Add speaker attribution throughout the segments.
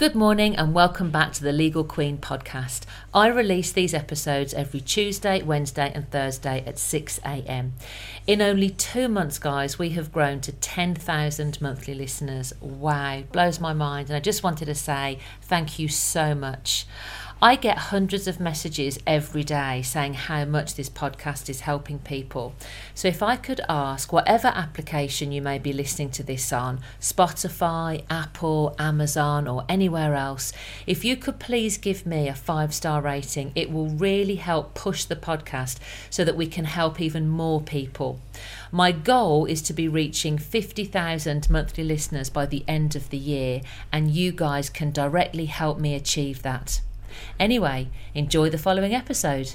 Speaker 1: Good morning and welcome back to the Legal Queen podcast. I release these episodes every Tuesday, Wednesday, and Thursday at 6 a.m. In only two months, guys, we have grown to 10,000 monthly listeners. Wow, blows my mind. And I just wanted to say thank you so much. I get hundreds of messages every day saying how much this podcast is helping people. So, if I could ask, whatever application you may be listening to this on Spotify, Apple, Amazon, or anywhere else if you could please give me a five star rating, it will really help push the podcast so that we can help even more people. My goal is to be reaching 50,000 monthly listeners by the end of the year, and you guys can directly help me achieve that. Anyway, enjoy the following episode.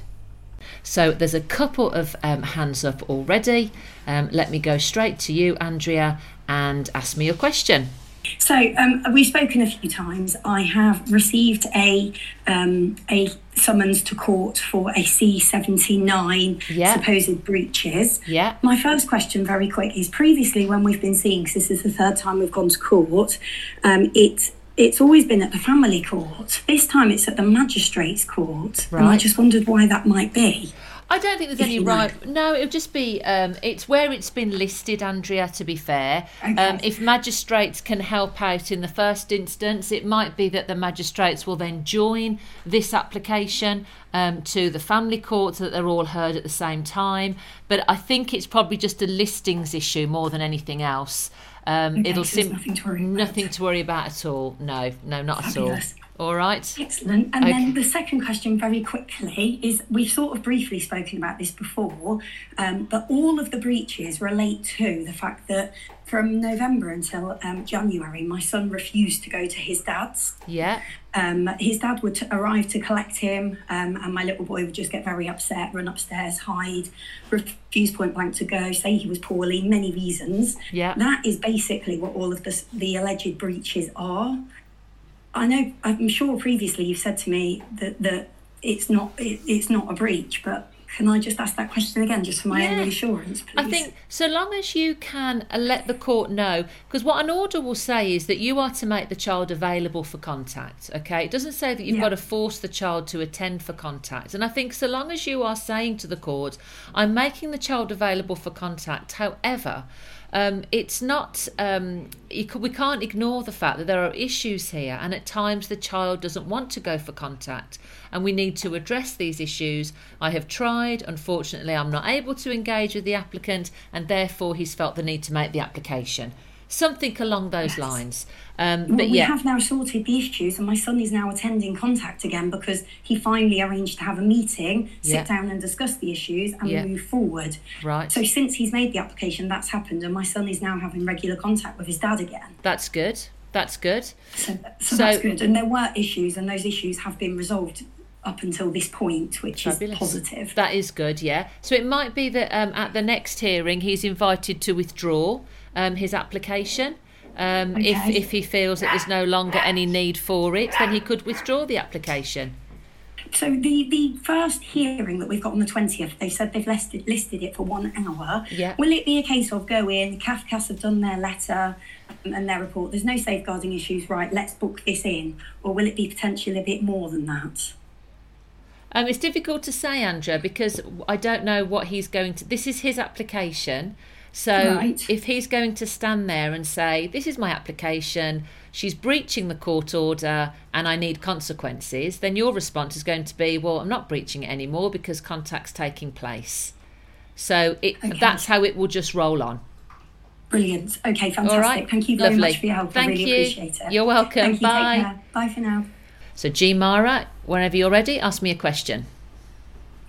Speaker 1: So there's a couple of um, hands up already. Um, let me go straight to you, Andrea, and ask me your question.
Speaker 2: So um, we've spoken a few times. I have received a um, a summons to court for a C seventy nine supposed breaches.
Speaker 1: Yeah.
Speaker 2: My first question, very quick, is previously when we've been seeing, because this is the third time we've gone to court, um, it it's always been at the family court. This time it's at the magistrates court.
Speaker 1: Right.
Speaker 2: And I just wondered why that might be.
Speaker 1: I don't think there's
Speaker 2: If
Speaker 1: any right. No, it would just be. Um, it's where it's been listed, Andrea. To be fair, um, if magistrates can help out in the first instance, it might be that the magistrates will then join this application um, to the family court so that they're all heard at the same time. But I think it's probably just a listings issue more than anything else. Um,
Speaker 2: Okay,
Speaker 1: it'll
Speaker 2: so
Speaker 1: sim-
Speaker 2: nothing to worry about.
Speaker 1: nothing to worry about at all. No, no, not
Speaker 2: Fabulous.
Speaker 1: at all. All right.
Speaker 2: Excellent. And
Speaker 1: Okay.
Speaker 2: then the second question, very quickly, is we've sort of briefly spoken about this before, um, but all of the breaches relate to the fact that from November until um, January, my son refused to go to his dad's.
Speaker 1: Yeah.
Speaker 2: Um, his dad would t- arrive to collect him, um, and my little boy would just get very upset, run upstairs, hide, refuse point blank to go, say he was poorly, many reasons.
Speaker 1: Yeah.
Speaker 2: That is basically what all of the, the alleged breaches are. I know, I'm sure previously you've said to me that, that it's not it, it's not a breach, but can I just ask that question again, just for my own
Speaker 1: Yeah.
Speaker 2: reassurance, please?
Speaker 1: I think so long as you can uh, let the court know, because what an order will say is that you are to make the child available for contact. Okay, it doesn't say that you've
Speaker 2: Yeah.
Speaker 1: got to force the child to attend for contact. And I think so long as you are saying to the court, "I'm making the child available for contact," however. Um, it's not. Um, we can't ignore the fact that there are issues here, and at times the child doesn't want to go for contact, and we need to address these issues. I have tried. Unfortunately, I'm not able to engage with the applicant, and therefore he's felt the need to make the application. Something along those lines. Um,
Speaker 2: Well,
Speaker 1: but
Speaker 2: we have now sorted the issues, and my son is now attending contact again because he finally arranged to have a meeting, sit
Speaker 1: Yeah.
Speaker 2: down and discuss the issues, and
Speaker 1: Yeah.
Speaker 2: move forward.
Speaker 1: right.
Speaker 2: So since he's made the application, that's happened, and my son is now having regular contact with his dad again.
Speaker 1: That's good. That's good.
Speaker 2: So, so,
Speaker 1: So-
Speaker 2: that's good. And there were issues, and those issues have been resolved up until this point, which
Speaker 1: Fabulous.
Speaker 2: is positive.
Speaker 1: That is good, yeah. So it might be that um, at the next hearing he's invited to withdraw um, his application. Um, if,
Speaker 2: Okay.
Speaker 1: if he feels that there's no longer any need for it, then he could withdraw the application.
Speaker 2: So the, the first hearing that we've got on the 20th, they said they've listed, listed it for one hour.
Speaker 1: Yeah.
Speaker 2: Will it be a case of go in, CAFCASS have done their letter um, and their report, there's no safeguarding issues, right, let's book this in? Or will it be potentially a bit more than that?
Speaker 1: Um, it's difficult to say, Andrea, because I don't know what he's going to. This is his application. So
Speaker 2: Right.
Speaker 1: if he's going to stand there and say, This is my application, she's breaching the court order, and I need consequences, then your response is going to be, Well, I'm not breaching it anymore because contact's taking place. So it,
Speaker 2: Okay.
Speaker 1: that's how it will just roll on.
Speaker 2: Brilliant. Okay, fantastic.
Speaker 1: All right.
Speaker 2: Thank you very
Speaker 1: Lovely.
Speaker 2: much for your help.
Speaker 1: Thank
Speaker 2: I really
Speaker 1: you.
Speaker 2: appreciate it.
Speaker 1: You're welcome.
Speaker 2: Thank you.
Speaker 1: Bye.
Speaker 2: Bye for now.
Speaker 1: So, G Mara, whenever you're ready, ask me a question.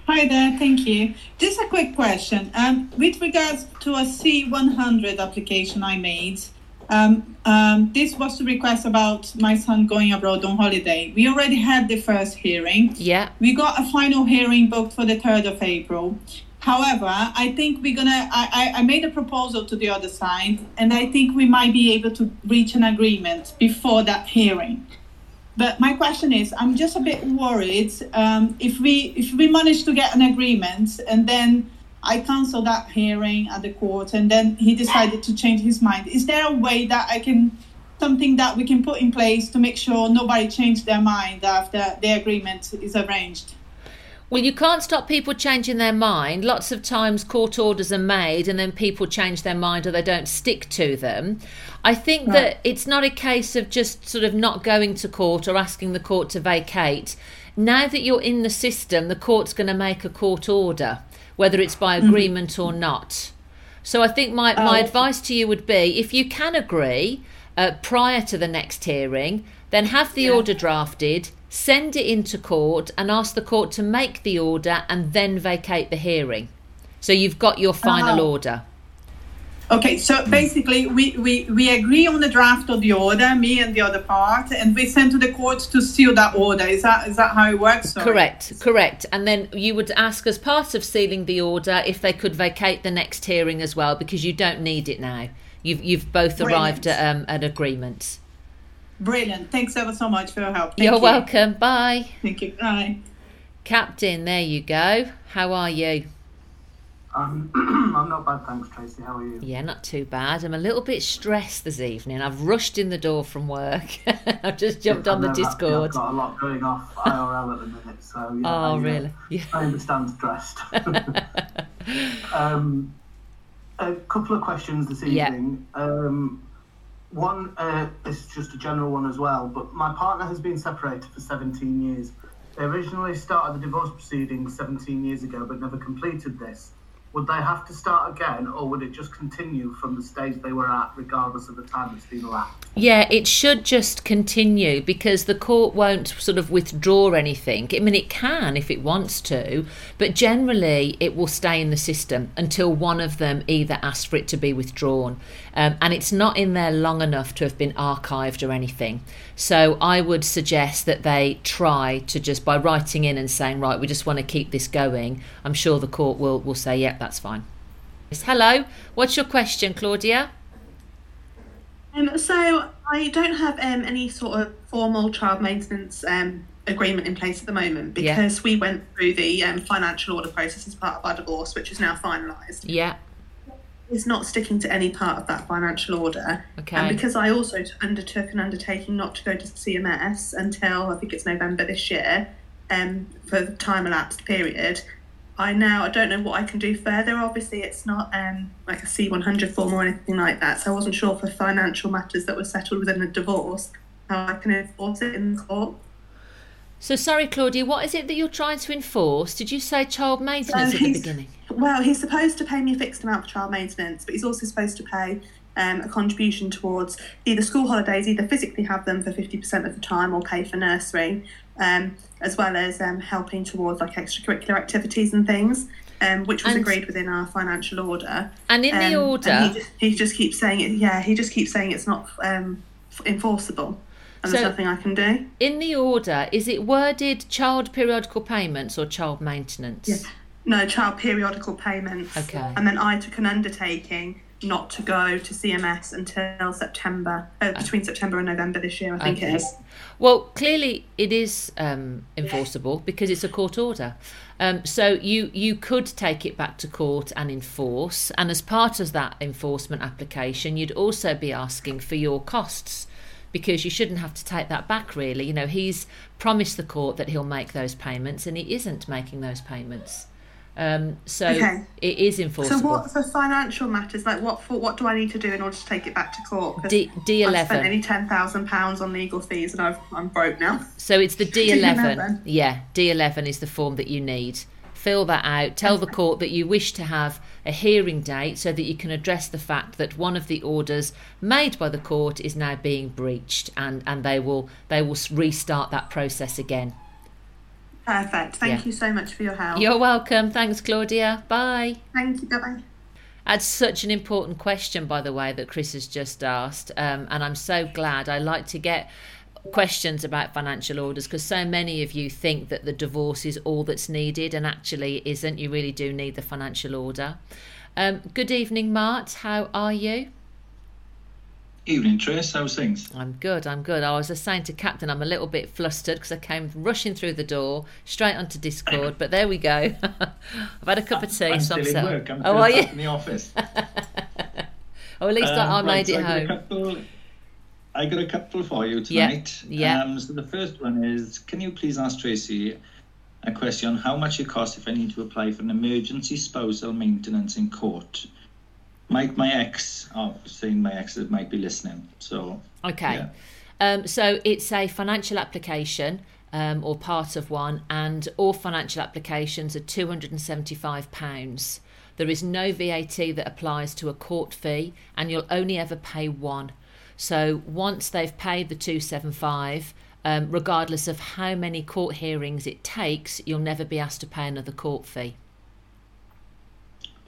Speaker 3: Hi there, thank you. Just a quick question. Um, with regards to a C100 application I made, um, um, this was to request about my son going abroad on holiday. We already had the first hearing.
Speaker 1: Yeah.
Speaker 3: We got a final hearing booked for the 3rd of April. However, I think we're gonna, I, I, I made a proposal to the other side, and I think we might be able to reach an agreement before that hearing. But my question is, I'm just a bit worried um, if we if we manage to get an agreement and then I cancel that hearing at the court and then he decided to change his mind. Is there a way that I can something that we can put in place to make sure nobody change their mind after the agreement is arranged?
Speaker 1: Well, you can't stop people changing their mind. Lots of times court orders are made and then people change their mind or they don't stick to them. I think right. that it's not a case of just sort of not going to court or asking the court to vacate. Now that you're in the system, the court's going to make a court order, whether it's by mm-hmm. agreement mm-hmm. or not. So I think my, my oh. advice to you would be if you can agree uh, prior to the next hearing, then have the yeah. order drafted send it into court and ask the court to make the order and then vacate the hearing. So you've got your final oh. order.
Speaker 3: Okay, so basically we, we, we agree on the draft of the order, me and the other part, and we send to the court to seal that order. Is that is that how it works?
Speaker 1: Sorry. Correct, correct. And then you would ask as part of sealing the order if they could vacate the next hearing as well, because you don't need it now. You've you've both Brilliant. arrived at um, an agreement.
Speaker 3: Brilliant. Thanks ever so much for your help.
Speaker 1: Thank You're you. welcome. Bye.
Speaker 3: Thank you. Bye.
Speaker 1: Captain, there you go. How are you?
Speaker 4: Um, I'm not bad, thanks, Tracy. How are you?
Speaker 1: Yeah, not too bad. I'm a little bit stressed this evening. I've rushed in the door from work. I've just jumped on the Discord.
Speaker 4: I've got a lot going off IRL at the minute, so yeah. Oh,
Speaker 1: I, really?
Speaker 4: Yeah. I understand stressed. um, a couple of questions this evening. Yeah. Um, one uh, this is just a general one as well, but my partner has been separated for 17 years. They originally started the divorce proceedings 17 years ago, but never completed this would they have to start again or would it just continue from the stage they were at regardless of the time that's been elapsed
Speaker 1: yeah it should just continue because the court won't sort of withdraw anything. I mean it can if it wants to but generally it will stay in the system until one of them either asks for it to be withdrawn. Um, and it's not in there long enough to have been archived or anything. So I would suggest that they try to just by writing in and saying, right, we just want to keep this going. I'm sure the court will will say, yep, yeah, that's fine. Hello, what's your question, Claudia?
Speaker 5: Um, so I don't have um, any sort of formal child maintenance um, agreement in place at the moment because yeah. we went through the um, financial order process as part of our divorce, which is now finalised.
Speaker 1: Yeah
Speaker 5: is not sticking to any part of that financial order.
Speaker 1: Okay.
Speaker 5: And because I also undertook an undertaking not to go to CMS until I think it's November this year, um, for the time elapsed period, I now I don't know what I can do further. Obviously, it's not um, like a C100 form or anything like that, so I wasn't sure for financial matters that were settled within a divorce how I can enforce it in court.
Speaker 1: So sorry, Claudia, what is it that you're trying to enforce? Did you say child maintenance so at the beginning?
Speaker 5: Well, he's supposed to pay me a fixed amount for child maintenance, but he's also supposed to pay um, a contribution towards either school holidays, either physically have them for 50% of the time or pay for nursery, um, as well as um, helping towards like extracurricular activities and things. Um, which was and, agreed within our financial order.
Speaker 1: And in the
Speaker 5: um,
Speaker 1: order,
Speaker 5: he just, he just, keeps saying it. Yeah, he just keeps saying it's not um, enforceable and so there's nothing I can do.
Speaker 1: In the order, is it worded child periodical payments or child maintenance?
Speaker 5: Yeah. No, child periodical payments.
Speaker 1: Okay.
Speaker 5: And then I took an undertaking not to go to CMS until September, uh, between September and November this year, I think okay. it is.
Speaker 1: Well, clearly it is um, enforceable because it's a court order. Um, so you you could take it back to court and enforce, and as part of that enforcement application, you'd also be asking for your costs because you shouldn't have to take that back. Really, you know, he's promised the court that he'll make those payments, and he isn't making those payments. Um, so okay. it is enforceable.
Speaker 5: So what for financial matters? Like what for? What do I need to do in order to take it back to court?
Speaker 1: D D eleven.
Speaker 5: Spent any ten thousand pounds on legal fees, and I've, I'm broke now.
Speaker 1: So it's the D eleven. Yeah, D eleven is the form that you need. Fill that out. Tell the court that you wish to have a hearing date so that you can address the fact that one of the orders made by the court is now being breached, and and they will they will restart that process again.
Speaker 5: Perfect. Thank yeah. you so much for your help.
Speaker 1: You're welcome. Thanks, Claudia. Bye.
Speaker 5: Thank you. Bye bye.
Speaker 1: That's such an important question, by the way, that Chris has just asked. Um, and I'm so glad. I like to get questions about financial orders because so many of you think that the divorce is all that's needed and actually isn't. You really do need the financial order. Um, good evening, Mart. How are you?
Speaker 6: Evening, Trace. How's things?
Speaker 1: I'm good. I'm good. I was saying to Captain, I'm a little bit flustered because I came rushing through the door straight onto Discord. But there we go. I've had a cup of tea.
Speaker 6: I'm
Speaker 1: so
Speaker 6: still I'm in work. I'm oh, are you? in the office.
Speaker 1: oh, at least um, I, I right, made it so home.
Speaker 6: I got a couple for you tonight. Yeah. yeah. Um, so the first one is, can you please ask Tracy a question on how much it costs if I need to apply for an emergency spousal maintenance in court? Mike, my ex, oh, saying my ex might be listening. So
Speaker 1: okay. Yeah. Um, so it's a financial application um, or part of one, and all financial applications are £275. There is no VAT that applies to a court fee, and you'll only ever pay one. So once they've paid the 275, um, regardless of how many court hearings it takes, you'll never be asked to pay another court fee.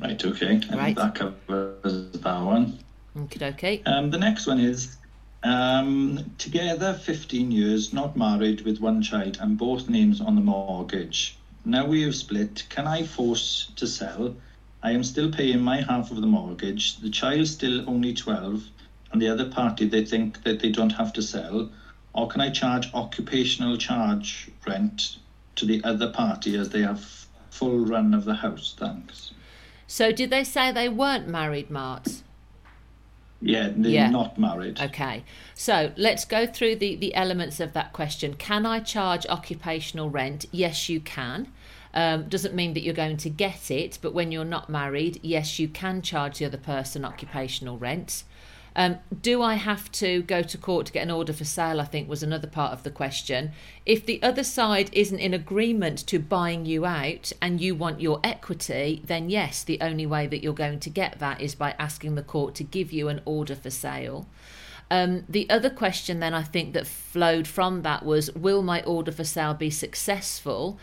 Speaker 6: Right, okay. Right. that covers that one.
Speaker 1: Okay, okay.
Speaker 6: Um, the next one is um, together 15 years, not married with one child, and both names on the mortgage. Now we have split. Can I force to sell? I am still paying my half of the mortgage. The child still only 12, and the other party they think that they don't have to sell. Or can I charge occupational charge rent to the other party as they have full run of the house? Thanks.
Speaker 1: So did they say they weren't married, Mart?
Speaker 6: Yeah, they're yeah. not married.
Speaker 1: Okay. So let's go through the, the elements of that question. Can I charge occupational rent? Yes, you can. Um, doesn't mean that you're going to get it, but when you're not married, yes, you can charge the other person occupational rent. Um, do I have to go to court to get an order for sale? I think was another part of the question. If the other side isn't in agreement to buying you out and you want your equity, then yes, the only way that you're going to get that is by asking the court to give you an order for sale. Um, the other question, then, I think that flowed from that was Will my order for sale be successful?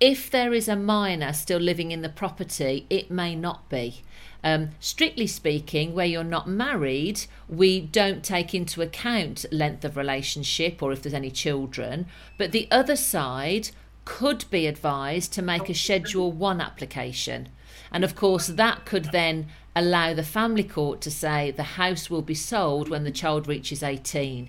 Speaker 1: If there is a minor still living in the property, it may not be. Um, strictly speaking, where you're not married, we don't take into account length of relationship or if there's any children. But the other side could be advised to make a Schedule 1 application. And of course, that could then allow the family court to say the house will be sold when the child reaches 18.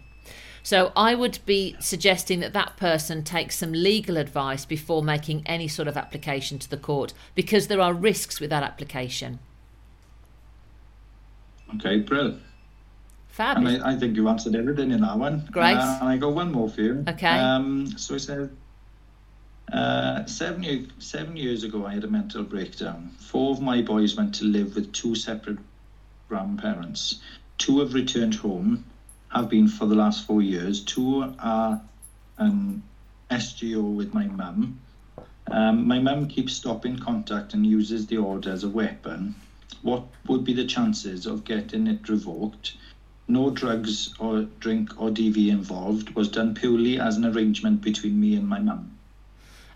Speaker 1: So I would be suggesting that that person takes some legal advice before making any sort of application to the court because there are risks with that application.
Speaker 6: Okay, brilliant.
Speaker 1: Fab.
Speaker 6: And I, I, think you answered everything in that one.
Speaker 1: Great.
Speaker 6: Uh, and I got one more for you.
Speaker 1: Okay.
Speaker 6: Um, so I said, uh, seven, seven years ago, I had a mental breakdown. Four of my boys went to live with two separate grandparents. Two have returned home, have been for the last four years. Two are an SGO with my mum. Um, my mum keeps stopping contact and uses the order as a weapon what would be the chances of getting it revoked? No drugs or drink or DV involved was done purely as an arrangement between me and my mum.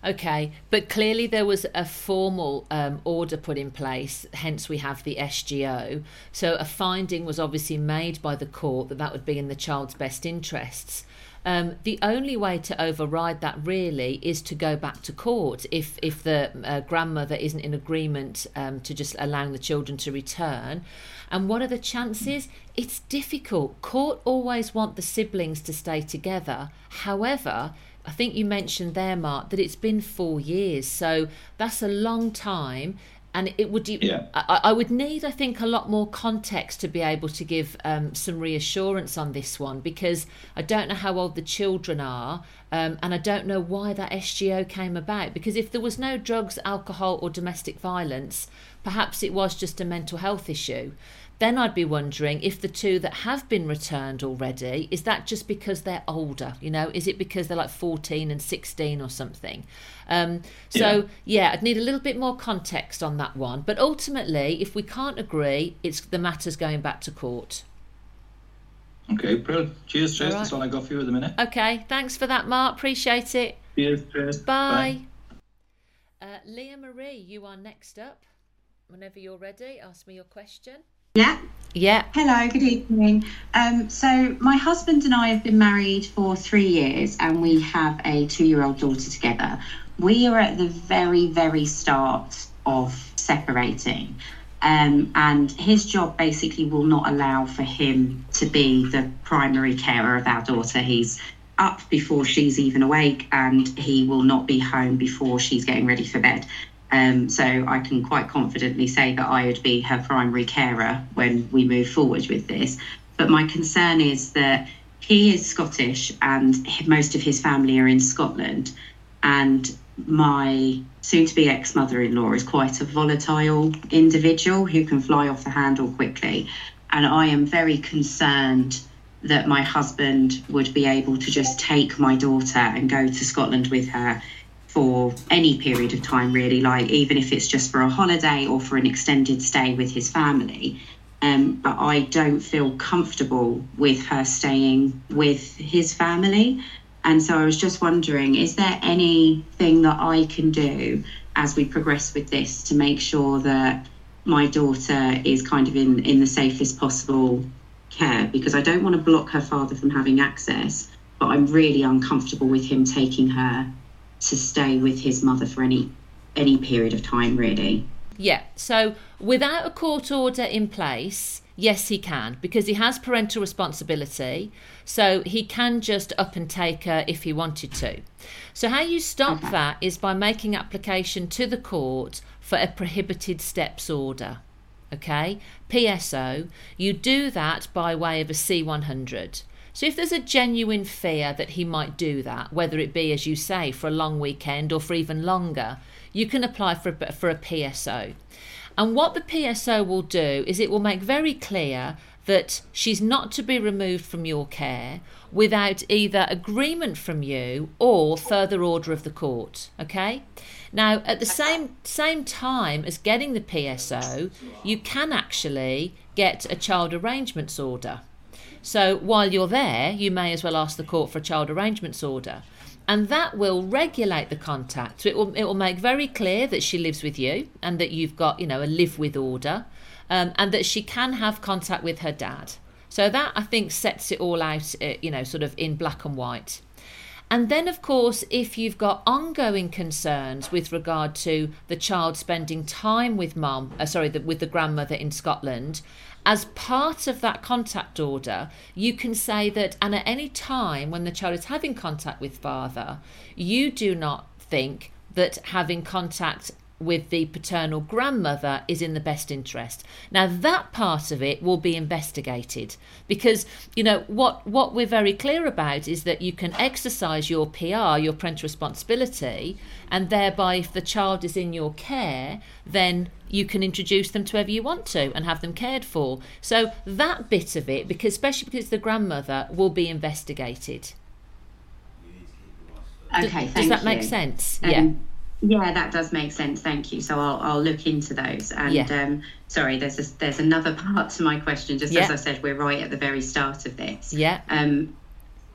Speaker 1: Okay, but clearly there was a formal um, order put in place, hence we have the SGO. So a finding was obviously made by the court that that would be in the child's best interests. Um, the only way to override that really is to go back to court if if the uh, grandmother isn't in agreement um, to just allowing the children to return. And what are the chances? It's difficult. Court always want the siblings to stay together. However, I think you mentioned there, Mark, that it's been four years. So that's a long time and it would
Speaker 6: yeah.
Speaker 1: I, I, would need i think a lot more context to be able to give um, some reassurance on this one because i don't know how old the children are um, and i don't know why that sgo came about because if there was no drugs alcohol or domestic violence perhaps it was just a mental health issue then I'd be wondering if the two that have been returned already, is that just because they're older? You know, is it because they're like 14 and 16 or something? Um, so, yeah. yeah, I'd need a little bit more context on that one. But ultimately, if we can't agree, it's the matter's going back to court.
Speaker 6: Okay, brilliant. Cheers, Trace. All right. That's all I got for you at the minute.
Speaker 1: Okay, thanks for that, Mark. Appreciate it.
Speaker 6: Cheers, Trace.
Speaker 1: Bye. Bye. Uh, Leah Marie, you are next up. Whenever you're ready, ask me your question.
Speaker 7: Yeah.
Speaker 1: Yeah.
Speaker 7: Hello, good evening. Um, so, my husband and I have been married for three years and we have a two year old daughter together. We are at the very, very start of separating. Um, and his job basically will not allow for him to be the primary carer of our daughter. He's up before she's even awake and he will not be home before she's getting ready for bed. Um, so I can quite confidently say that I would be her primary carer when we move forward with this. But my concern is that he is Scottish and most of his family are in Scotland. And my soon to be ex mother in law is quite a volatile individual who can fly off the handle quickly. And I am very concerned that my husband would be able to just take my daughter and go to Scotland with her for any period of time, really, like even if it's just for a holiday or for an extended stay with his family. Um, but I don't feel comfortable with her staying with his family. And so I was just wondering is there anything that I can do as we progress with this to make sure that my daughter is kind of in, in the safest possible care? Because I don't want to block her father from having access, but I'm really uncomfortable with him taking her to stay with his mother for any any period of time really.
Speaker 1: Yeah. So without a court order in place, yes, he can because he has parental responsibility. So he can just up and take her if he wanted to. So how you stop okay. that is by making application to the court for a prohibited steps order. Okay? PSO. You do that by way of a C100. So if there's a genuine fear that he might do that, whether it be, as you say, for a long weekend or for even longer, you can apply for a, for a PSO. And what the PSO will do is it will make very clear that she's not to be removed from your care without either agreement from you or further order of the court. Okay? Now, at the same same time as getting the PSO, you can actually get a child arrangements order. So while you're there, you may as well ask the court for a child arrangements order and that will regulate the contact. So it will it will make very clear that she lives with you and that you've got you know a live with order, um, and that she can have contact with her dad. So that I think sets it all out, uh, you know, sort of in black and white. And then, of course, if you've got ongoing concerns with regard to the child spending time with mom, uh, sorry, the, with the grandmother in Scotland, as part of that contact order, you can say that, and at any time when the child is having contact with father, you do not think that having contact with the paternal grandmother is in the best interest. Now that part of it will be investigated because you know what what we're very clear about is that you can exercise your PR, your parental responsibility, and thereby if the child is in your care, then you can introduce them to whoever you want to and have them cared for. So that bit of it, because especially because the grandmother will be investigated.
Speaker 7: Okay,
Speaker 1: does, does that make sense?
Speaker 7: Um, yeah. Yeah, that does make sense. Thank you. So I'll, I'll look into those. And yeah. um, sorry, there's a, there's another part to my question. Just yeah. as I said, we're right at the very start of this.
Speaker 1: Yeah.
Speaker 7: Um,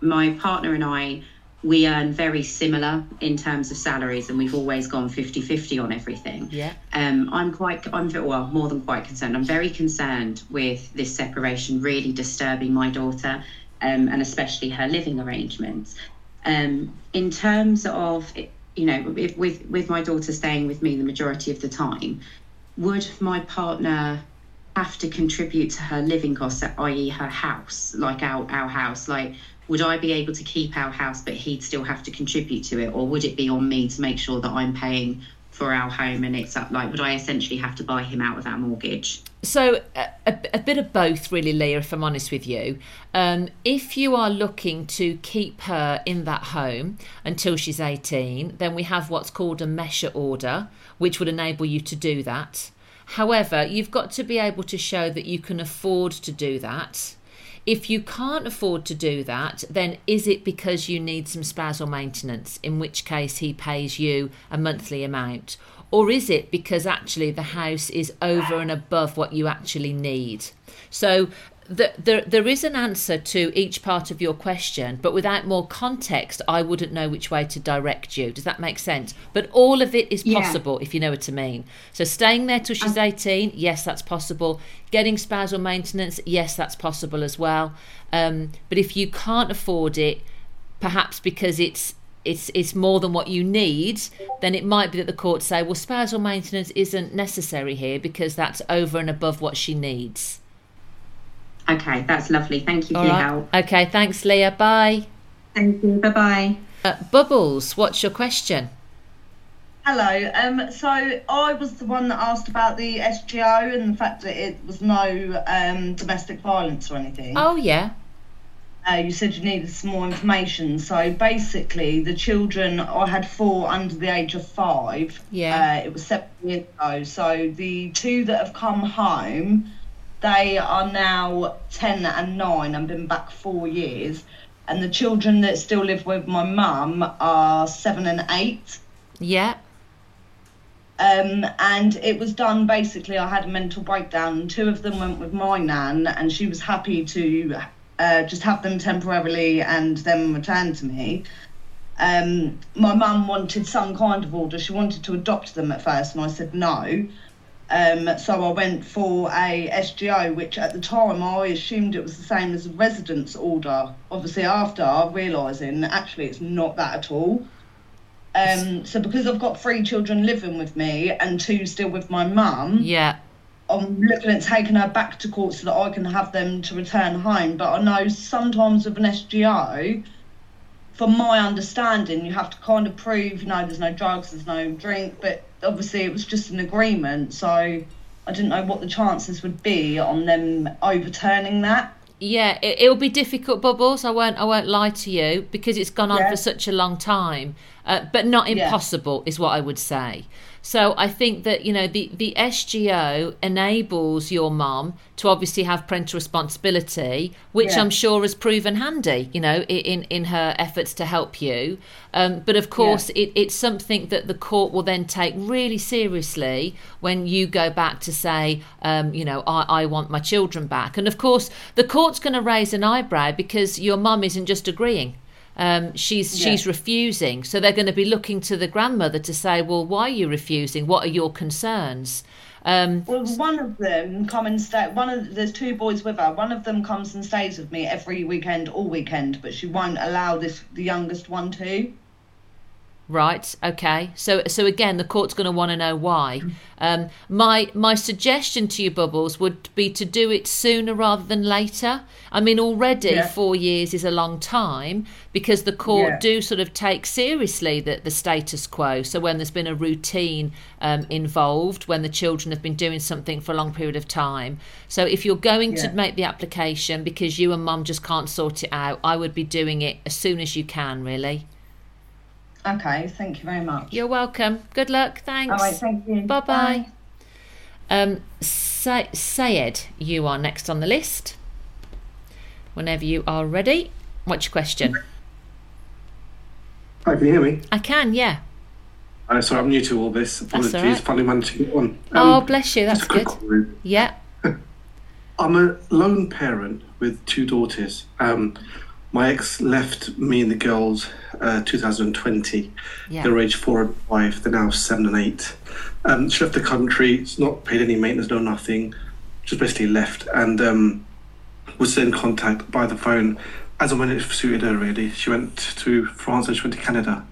Speaker 7: my partner and I, we earn very similar in terms of salaries, and we've always gone 50-50 on everything.
Speaker 1: Yeah.
Speaker 7: Um, I'm quite, I'm well, more than quite concerned. I'm very concerned with this separation really disturbing my daughter, um, and especially her living arrangements. Um, in terms of you know, if, with with my daughter staying with me the majority of the time, would my partner have to contribute to her living costs, i.e., her house, like our our house, like? Would I be able to keep our house, but he'd still have to contribute to it, or would it be on me to make sure that I'm paying for our home and it's up like would i essentially have to buy him out of our mortgage?
Speaker 1: So a, a, bit of both really leah if i'm honest with you. Um, if you are looking to keep her in that home until she's 18 then we have what's called a Mesher order which would enable you to do that. However you've got to be able to show that you can afford to do that if you can't afford to do that, then is it because you need some spousal maintenance, in which case he pays you a monthly amount? Or is it because actually the house is over and above what you actually need? So the, there, there is an answer to each part of your question, but without more context, I wouldn't know which way to direct you. Does that make sense? But all of it is possible, yeah. if you know what I mean. So staying there till she's 18, yes, that's possible. Getting spousal maintenance, yes, that's possible as well. Um, but if you can't afford it, perhaps because it's it's it's more than what you need, then it might be that the courts say, well, spousal maintenance isn't necessary here because that's over and above what she needs.
Speaker 7: Okay, that's lovely. Thank you All for right. your help.
Speaker 1: Okay, thanks, Leah. Bye.
Speaker 7: Thank you. Bye bye.
Speaker 1: Uh, Bubbles, what's your question?
Speaker 8: Hello. Um, so I was the one that asked about the SGO and the fact that it was no um, domestic violence or anything.
Speaker 1: Oh yeah.
Speaker 8: uh, you said you needed some more information. So basically, the children, I had four under the age of five.
Speaker 1: Yeah.
Speaker 8: Uh, it was seven years ago. So the two that have come home, they are now 10 and 9 and been back four years. And the children that still live with my mum are 7 and 8.
Speaker 1: Yeah.
Speaker 8: Um, and it was done basically. I had a mental breakdown, two of them went with my nan, and she was happy to uh, just have them temporarily and then return to me. Um, my mum wanted some kind of order. She wanted to adopt them at first, and I said no. Um, so I went for a SGO, which at the time I assumed it was the same as a residence order. Obviously, after realising actually it's not that at all. Um, so because I've got three children living with me and two still with my mum,
Speaker 1: Yeah.
Speaker 8: I'm looking at taking her back to court so that I can have them to return home. But I know sometimes with an SGO, from my understanding, you have to kind of prove, you know, there's no drugs, there's no drink, but obviously it was just an agreement. So I didn't know what the chances would be on them overturning that.
Speaker 1: Yeah, it, it'll be difficult, Bubbles. I won't. I won't lie to you because it's gone on
Speaker 8: Yeah.
Speaker 1: for such a long time, uh, but not
Speaker 8: Yeah.
Speaker 1: impossible, is what I would say. So I think that you know the the SGO enables your mum to obviously have parental responsibility, which
Speaker 8: Yeah.
Speaker 1: I'm sure has proven handy. You know, in in her efforts to help you. Um, but of course, it, it's something that the court will then take really seriously when you go back to say, um, you know, I, I want my children back. And of course, the court's going to raise an eyebrow because your mum isn't just agreeing. Um, she's
Speaker 8: Yeah.
Speaker 1: she's refusing, so they're going to be looking to the grandmother to say, well, why are you refusing? What are your concerns? Um,
Speaker 8: Well, one of them come and stay. One of there's two boys with her. One of them comes and stays with me every weekend, all weekend, but she won't allow this the youngest one to.
Speaker 1: Right. Okay. So so again, the court's going to want to know why. Um, my my suggestion to you, Bubbles, would be to do it sooner rather than later. I mean, already
Speaker 8: Yeah.
Speaker 1: four years is a long time because the court
Speaker 8: Yeah.
Speaker 1: do sort of take seriously the, the status quo. So when there's been a routine um, involved, when the children have been doing something for a long period of time. So if you're going to make the application because you and mum just can't sort it out, I would be doing it as soon as you can. Really.
Speaker 8: Okay, thank you very much.
Speaker 1: You're welcome. Good luck. Thanks.
Speaker 8: All right, thank you.
Speaker 1: Bye bye. Um, Say- Sayed, you are next on the list. Whenever you are ready. What's your question?
Speaker 9: Hi, can you hear me?
Speaker 1: I can, yeah.
Speaker 9: Uh, sorry, I'm new to all this. Apologies.
Speaker 1: all right.
Speaker 9: Finally managed to get on.
Speaker 1: oh,
Speaker 9: Um,
Speaker 1: bless you. That's
Speaker 9: just a quick
Speaker 1: good.
Speaker 9: one.
Speaker 1: Yeah.
Speaker 9: I'm a lone parent with two daughters. Um, my ex left me and the girls uh, 2020.
Speaker 1: Yeah.
Speaker 9: They're age four and five. They're now seven and eight. Um, she left the country. She's not paid any maintenance, no nothing. Just basically left and um, was in contact by the phone as and when it suited her. Really, she went to France and she went to Canada.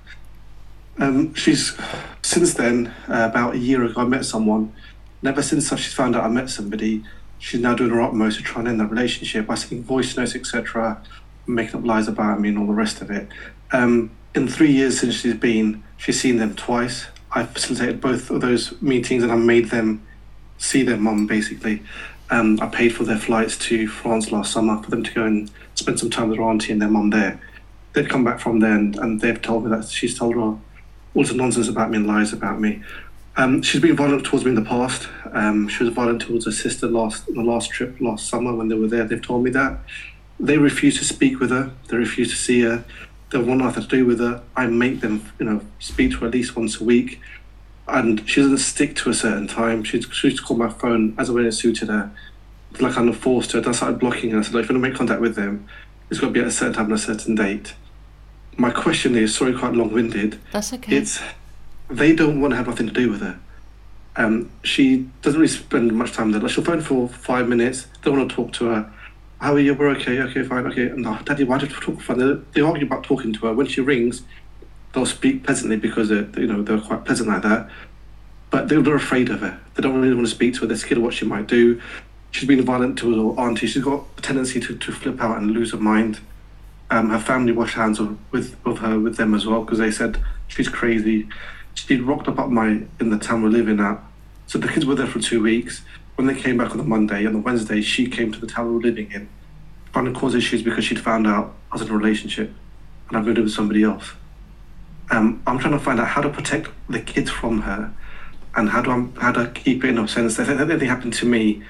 Speaker 9: Um, she's since then uh, about a year ago. I met someone. Never since she's found out I met somebody, she's now doing her utmost to try and end that relationship by sending voice notes, etc., making up lies about me and all the rest of it. Um, in three years since she's been, she's seen them twice. I've facilitated both of those meetings and I made them see their mum basically. Um, I paid for their flights to France last summer for them to go and spend some time with their auntie and their mum there. They'd come back from there and, and they've told me that she's told her all sorts of nonsense about me and lies about me. Um, she's been violent towards me in the past. Um, she was violent towards her sister last the last trip last summer when they were there. They've told me that they refuse to speak with her. They refuse to see her. They want nothing to do with her. I make them, you know, speak to her at least once a week, and she doesn't stick to a certain time. She's she used to call my phone as when it suited her. Like of forced her. I started blocking her. I said, like, if you want to make contact with them, it's got to be at a certain time and a certain date. My question is, sorry, quite long-winded.
Speaker 1: That's okay.
Speaker 9: It's they don't want to have nothing to do with her. Um, she doesn't really spend much time there. Like she'll phone for five minutes. They want to talk to her. How are you? We're okay. Okay, fine. Okay. And oh, Daddy, why do you talk fun? They, they argue about talking to her. When she rings, they'll speak pleasantly because they're, you know they're quite pleasant like that. But they're, they're afraid of her. They don't really want to speak to her. They're scared of what she might do. She's been violent to her auntie. She's got a tendency to, to flip out and lose her mind. Um, her family washed hands of, with of her with them as well because they said she's crazy. She rocked up at my in the town we're living at. So the kids were there for two weeks. When they came back on the Monday, on the Wednesday, she came to the town we were living in. Trying to cause issues because she'd found out I was in a relationship and I'd moved in with somebody else. Um, I'm trying to find out how to protect the kids from her and how do I how to keep it in a sense that if anything happened to me,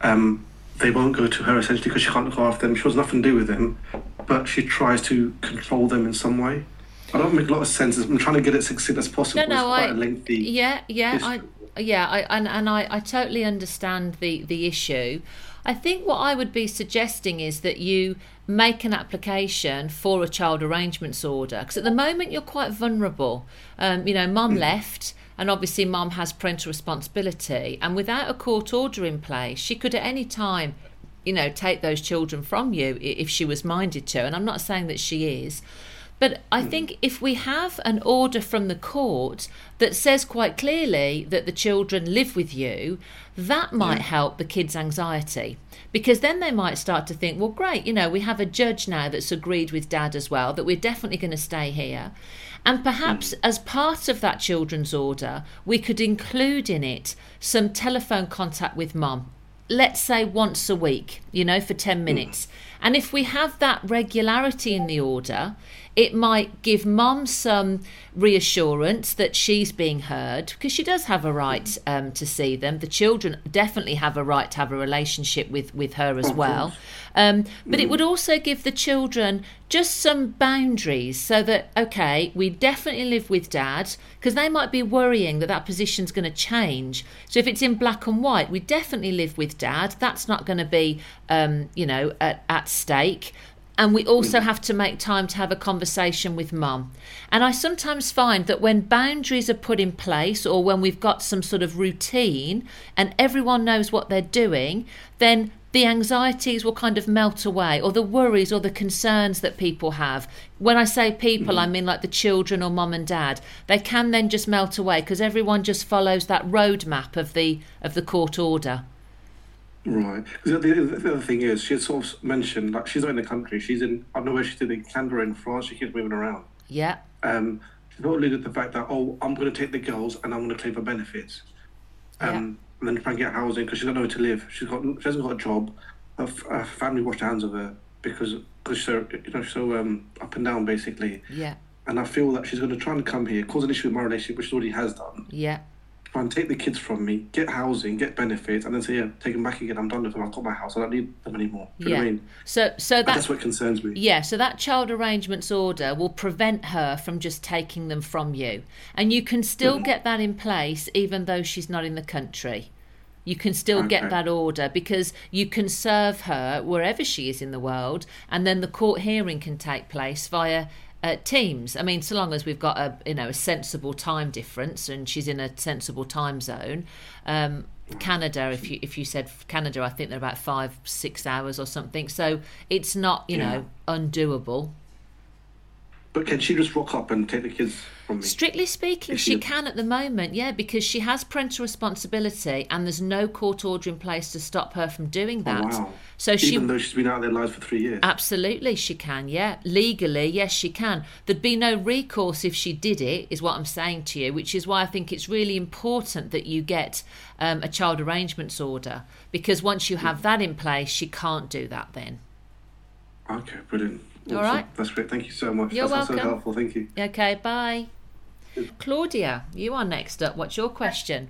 Speaker 9: um, they won't go to her essentially because she can't look after them. She has nothing to do with them, but she tries to control them in some way. I don't make a lot of sense. I'm trying to get it succinct as possible.
Speaker 1: No, no,
Speaker 9: it's quite
Speaker 1: I,
Speaker 9: a lengthy.
Speaker 1: Yeah, yeah,
Speaker 9: history.
Speaker 1: I, yeah, I, and, and I, I totally understand the the issue. I think what I would be suggesting is that you make an application for a child arrangements order because at the moment you're quite vulnerable. Um, you know, mum left. And obviously, mum has parental responsibility. And without a court order in place, she could at any time, you know, take those children from you if she was minded to. And I'm not saying that she is. But I hmm. think if we have an order from the court that says quite clearly that the children live with you, that might help the kids' anxiety. Because then they might start to think, well, great, you know, we have a judge now that's agreed with dad as well that we're definitely going to stay here. And perhaps hmm. as part of that children's order, we could include in it some telephone contact with mum let's say once a week, you know, for 10 hmm. minutes. And if we have that regularity in the order, it might give mum some reassurance that she's being heard because she does have a right um, to see them. The children definitely have a right to have a relationship with, with her as well. Um, but it would also give the children just some boundaries so that, okay, we definitely live with dad because they might be worrying that that position's going to change. So if it's in black and white, we definitely live with dad. That's not going to be, um, you know, at, at stake. And we also have to make time to have a conversation with mum. And I sometimes find that when boundaries are put in place or when we've got some sort of routine and everyone knows what they're doing, then the anxieties will kind of melt away or the worries or the concerns that people have. When I say people, mm. I mean like the children or mum and dad. They can then just melt away because everyone just follows that roadmap of the of the court order.
Speaker 9: Right. 'Cause the, the, the other thing is, she had sort of mentioned, like, she's not in the country. She's in, I don't know where she's in, in Canada or in France. She keeps moving around.
Speaker 1: Yeah.
Speaker 9: Um, she's not alluded to the fact that, oh, I'm going to take the girls and I'm going to claim for benefits. Um, And then try and get housing because she's got nowhere to live. She's got, she hasn't got a job. Her, her family washed hands of her because because she's so, you know, she's so um, up and down, basically.
Speaker 1: Yeah.
Speaker 9: And I feel that she's going to try and come here, cause an issue with my relationship, which she already has done.
Speaker 1: Yeah.
Speaker 9: And take the kids from me, get housing, get benefits, and then say, yeah, take them back again. I'm done with them. I've got my house. I don't need them anymore. Do you know what I mean?
Speaker 1: So so that
Speaker 9: that's what concerns me.
Speaker 1: Yeah, so that child arrangements order will prevent her from just taking them from you. And you can still mm-hmm. get that in place even though she's not in the country. You can still get that order because you can serve her wherever she is in the world, and then the court hearing can take place via uh, Teams. I mean, so long as we've got a you know a sensible time difference and she's in a sensible time zone. Um, Canada, if you if you said Canada, I think they're about five six hours or something. So it's not you
Speaker 9: Yeah.
Speaker 1: know undoable.
Speaker 9: But can she just rock up and take the kids from me?
Speaker 1: Strictly speaking,
Speaker 9: If
Speaker 1: she can at the moment, yeah, because she has parental responsibility and there's no court order in place to stop her from doing
Speaker 9: Oh,
Speaker 1: that.
Speaker 9: wow.
Speaker 1: So she
Speaker 9: Even though she's been out of their lives for three years.
Speaker 1: Absolutely, she can, yeah. Legally, yes, she can. There'd be no recourse if she did it, is what I'm saying to you, which is why I think it's really important that you get um, a child arrangements order because once you have that in place, she can't do that then.
Speaker 9: Okay, brilliant.
Speaker 1: All
Speaker 9: Awesome.
Speaker 1: right.
Speaker 9: That's great. Thank you so much.
Speaker 1: You're
Speaker 9: That's, that's so helpful. Thank you.
Speaker 1: Okay, bye. Claudia, you are next up. What's your question?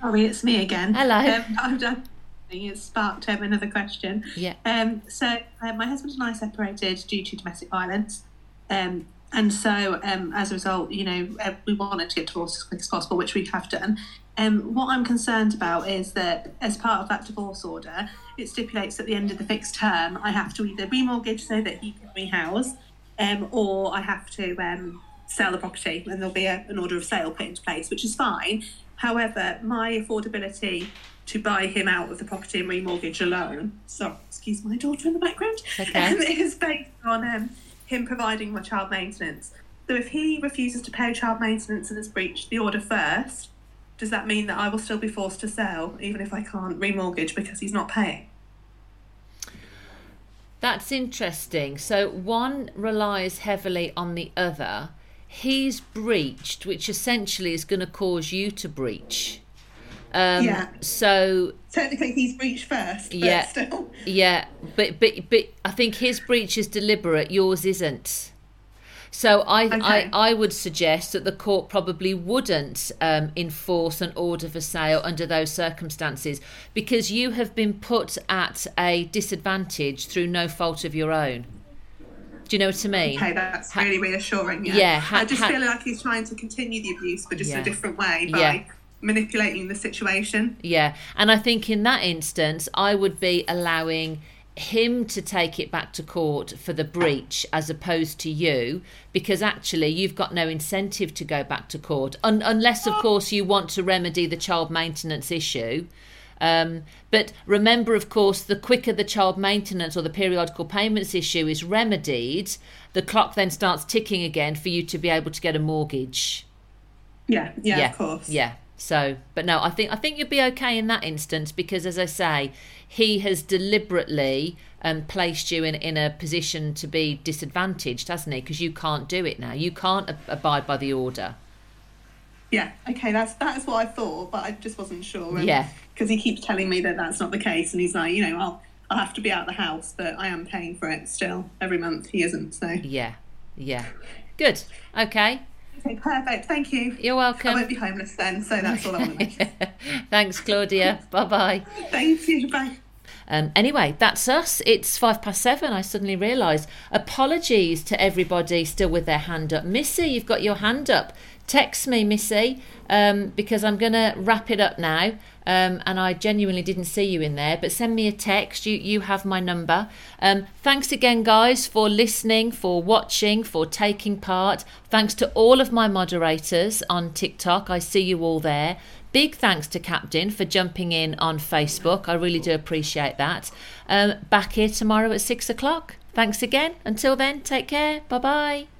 Speaker 5: Sorry, it's me again.
Speaker 1: Hello.
Speaker 5: Um, I've done. It sparked um, another question.
Speaker 1: Yeah.
Speaker 5: Um, so uh, my husband and I separated due to domestic violence, um, and so um, as a result, you know, uh, we wanted to get divorced as quick as possible, which we have done. Um, what I'm concerned about is that as part of that divorce order, it stipulates at the end of the fixed term, I have to either remortgage so that he can rehouse, um, or I have to um, sell the property, and there'll be a, an order of sale put into place, which is fine. However, my affordability to buy him out of the property and remortgage alone, so excuse my daughter in the background,
Speaker 1: Okay.
Speaker 5: um, is based on um, him providing my child maintenance. So if he refuses to pay child maintenance and has breached the order first, does that mean that I will still be forced to sell, even if I can't remortgage because he's not paying?
Speaker 1: That's interesting. So one relies heavily on the other. He's breached, which essentially is going to cause you to breach. Um,
Speaker 5: Yeah.
Speaker 1: So
Speaker 5: Technically, he's breached first. But
Speaker 1: Yeah.
Speaker 5: Still.
Speaker 1: yeah, but but but I think his breach is deliberate. Yours isn't. So I,
Speaker 5: Okay.
Speaker 1: I, I would suggest that the court probably wouldn't um, enforce an order for sale under those circumstances because you have been put at a disadvantage through no fault of your own. Do you know what I mean?
Speaker 5: Okay, that's
Speaker 1: Ha-
Speaker 5: really reassuring. Yeah.
Speaker 1: Yeah, ha-
Speaker 5: I just
Speaker 1: ha-
Speaker 5: feel like he's trying to continue the abuse, but just
Speaker 1: Yeah.
Speaker 5: a different way by
Speaker 1: Yeah.
Speaker 5: manipulating the situation.
Speaker 1: Yeah, and I think in that instance, I would be allowing him to take it back to court for the breach as opposed to you, because actually you've got no incentive to go back to court, Un- unless, of course, you want to remedy the child maintenance issue. Um, but remember, of course, the quicker the child maintenance or the periodical payments issue is remedied, the clock then starts ticking again for you to be able to get a mortgage.
Speaker 5: Yeah, yeah, of course.
Speaker 1: Yeah. So, but no, I think I think you'd be okay in that instance because, as I say, he has deliberately um, placed you in in a position to be disadvantaged, hasn't he? Because you can't do it now. You can't ab- abide by the order.
Speaker 5: Yeah, okay, that's that's what I thought, but I just wasn't sure.
Speaker 1: Yeah.
Speaker 5: Because he keeps telling me that that's not the case, and he's like, you know, I'll I'll have to be out of the house, but I am paying for it still every month. He isn't, so.
Speaker 1: Yeah. Yeah. Good. Okay.
Speaker 5: Okay, perfect. Thank you.
Speaker 1: You're welcome.
Speaker 5: I won't be homeless then, so that's all I want to know.
Speaker 1: Thanks, Claudia. bye bye.
Speaker 5: Thank you. Bye.
Speaker 1: Um, anyway, that's us. It's five past seven. I suddenly realised. Apologies to everybody still with their hand up. Missy, you've got your hand up. Text me, Missy, um, because I'm going to wrap it up now. Um, and I genuinely didn't see you in there, but send me a text. You you have my number. Um, thanks again, guys, for listening, for watching, for taking part. Thanks to all of my moderators on TikTok. I see you all there. Big thanks to Captain for jumping in on Facebook. I really do appreciate that. Um, back here tomorrow at six o'clock. Thanks again. Until then, take care. Bye bye.